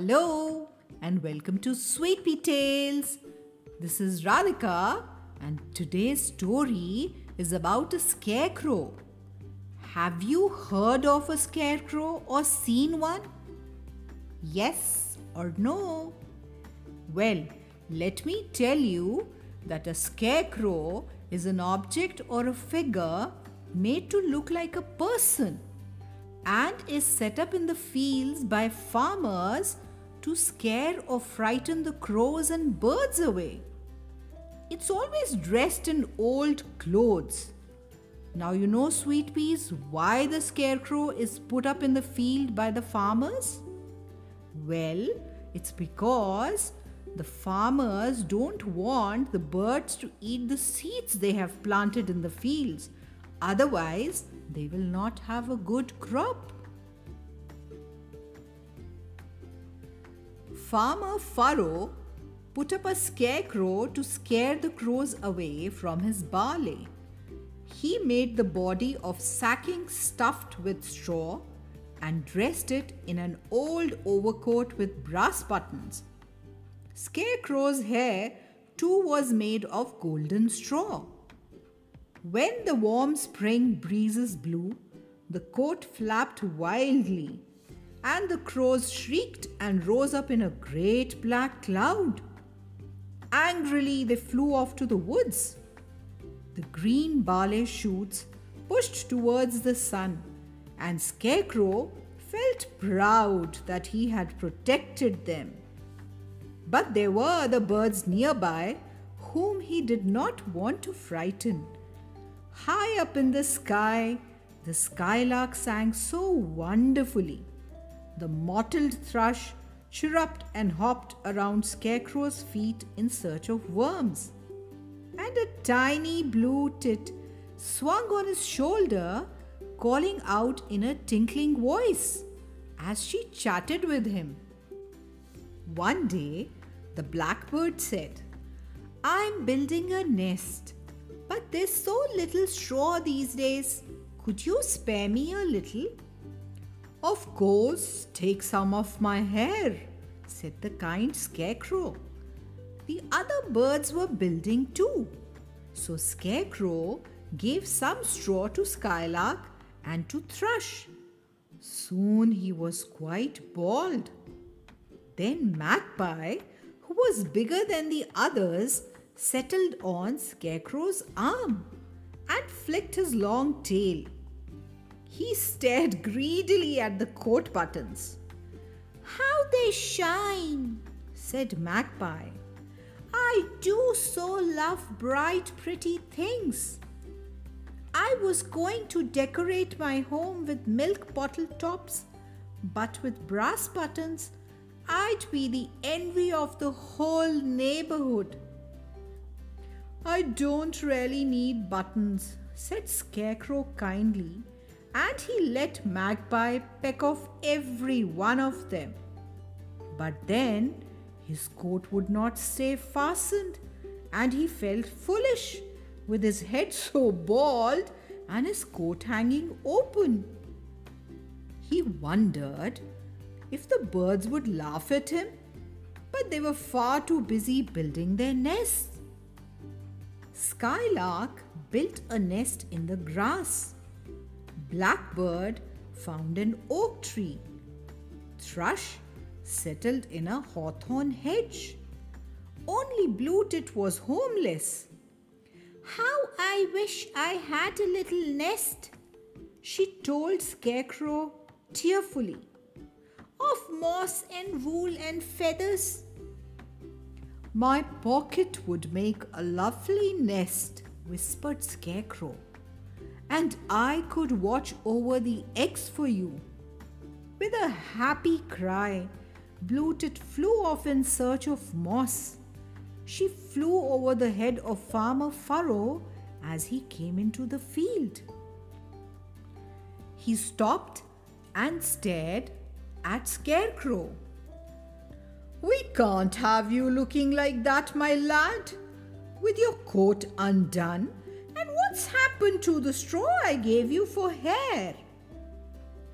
Hello and welcome to Sweet Tales. This is Radhika and today's story is about a scarecrow. Have you heard of a scarecrow or seen one? Yes or no? Well, let me tell you that a scarecrow is an object or a figure made to look like a person and is set up in the fields by farmers to scare or frighten the crows and birds away. It's always dressed in old clothes. Now, you know, sweet peas, why the scarecrow is put up in the field by the farmers? Well, it's because the farmers don't want the birds to eat the seeds they have planted in the fields. Otherwise, they will not have a good crop. Farmer Furrow put up a scarecrow to scare the crows away from his barley. He made the body of sacking stuffed with straw and dressed it in an old overcoat with brass buttons. Scarecrow's hair too was made of golden straw. When the warm spring breezes blew, the coat flapped wildly, and the crows shrieked and rose up in a great black cloud. Angrily, they flew off to the woods. The green barley shoots pushed towards the sun, and Scarecrow felt proud that he had protected them. But there were other birds nearby whom he did not want to frighten. High up in the sky, the skylark sang so wonderfully. The mottled thrush chirruped and hopped around Scarecrow's feet in search of worms. And a tiny blue tit swung on his shoulder, calling out in a tinkling voice as she chatted with him. One day, the blackbird said, I'm building a nest but there's so little straw these days. Could you spare me a little? Of course, take some of my hair, said the kind scarecrow. The other birds were building too. So Scarecrow gave some straw to Skylark and to Thrush. Soon he was quite bald. Then Magpie, who was bigger than the others, settled on Scarecrow's arm and flicked his long tail. He stared greedily at the coat buttons. How they shine, said Magpie. I do so love bright, pretty things. I was going to decorate my home with milk bottle tops, but with brass buttons, I'd be the envy of the whole neighborhood. I don't really need buttons, said Scarecrow kindly, and he let Magpie peck off every one of them. But then his coat would not stay fastened, and he felt foolish with his head so bald and his coat hanging open. He wondered if the birds would laugh at him, but they were far too busy building their nests. Skylark built a nest in the grass. Blackbird found an oak tree. Thrush settled in a hawthorn hedge. Only Blue Tit was homeless. How I wish I had a little nest, she told Scarecrow tearfully, of moss and wool and feathers. My pocket would make a lovely nest, whispered Scarecrow, and I could watch over the eggs for you. With a happy cry, Blue Tit flew off in search of moss. She flew over the head of Farmer Furrow as he came into the field. He stopped and stared at Scarecrow. We can't have you looking like that, my lad, with your coat undone. What's happened to the straw I gave you for hair?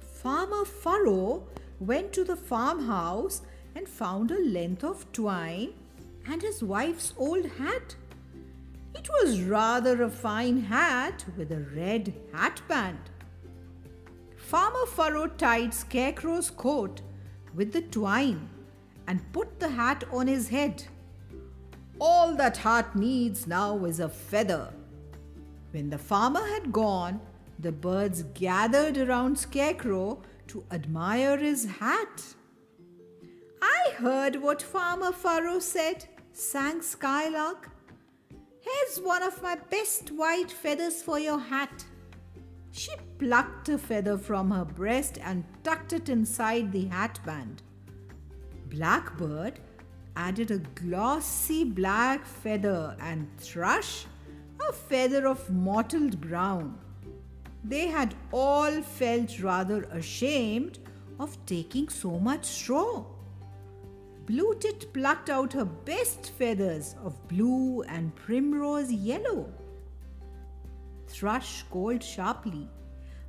Farmer Furrow went to the farmhouse and found a length of twine and his wife's old hat. It was rather a fine hat with a red hatband. Farmer Furrow tied Scarecrow's coat with the twine and put the hat on his head. All that hat needs now is a feather. When the farmer had gone, the birds gathered around Scarecrow to admire his hat. I heard what Farmer Furrow said, sang Skylark. Here's one of my best white feathers for your hat. She plucked a feather from her breast and tucked it inside the hatband. Blackbird added a glossy black feather and Thrush a feather of mottled brown. They had all felt rather ashamed of taking so much straw. Blue Tit plucked out her best feathers of blue and primrose yellow. Thrush called sharply,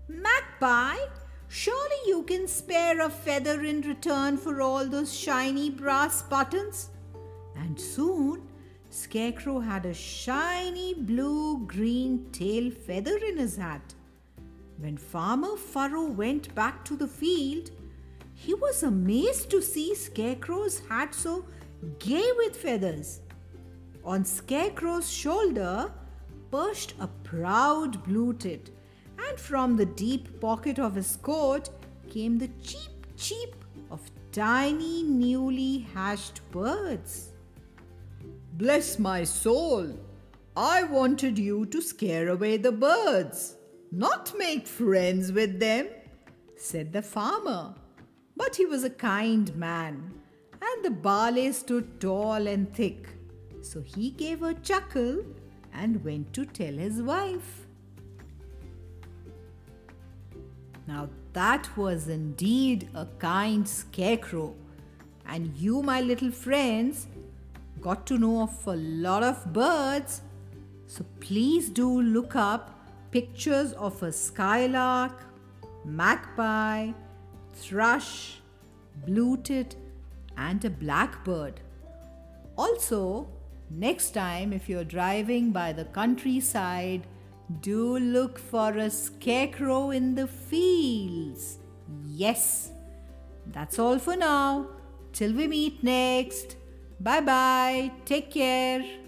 Magpie, surely you can spare a feather in return for all those shiny brass buttons. And soon Scarecrow had a shiny blue green tail feather in his hat. When Farmer Furrow went back to the field, he was amazed to see Scarecrow's hat so gay with feathers. On Scarecrow's shoulder perched a proud blue tit, and from the deep pocket of his coat came the cheep cheep of tiny newly hatched birds. Bless my soul! I wanted you to scare away the birds not make friends with them, said the farmer. But he was a kind man, and the barley stood tall and thick. So he gave a chuckle and went to tell his wife. Now that was indeed a kind scarecrow, and you, my little friends, got to know of a lot of birds. So please do look up pictures of a skylark, magpie, thrush, blue tit, and a blackbird. Also, next time if you're driving by the countryside, do look for a scarecrow in the fields. Yes, that's all for now. Till we meet next. Bye bye. Take care.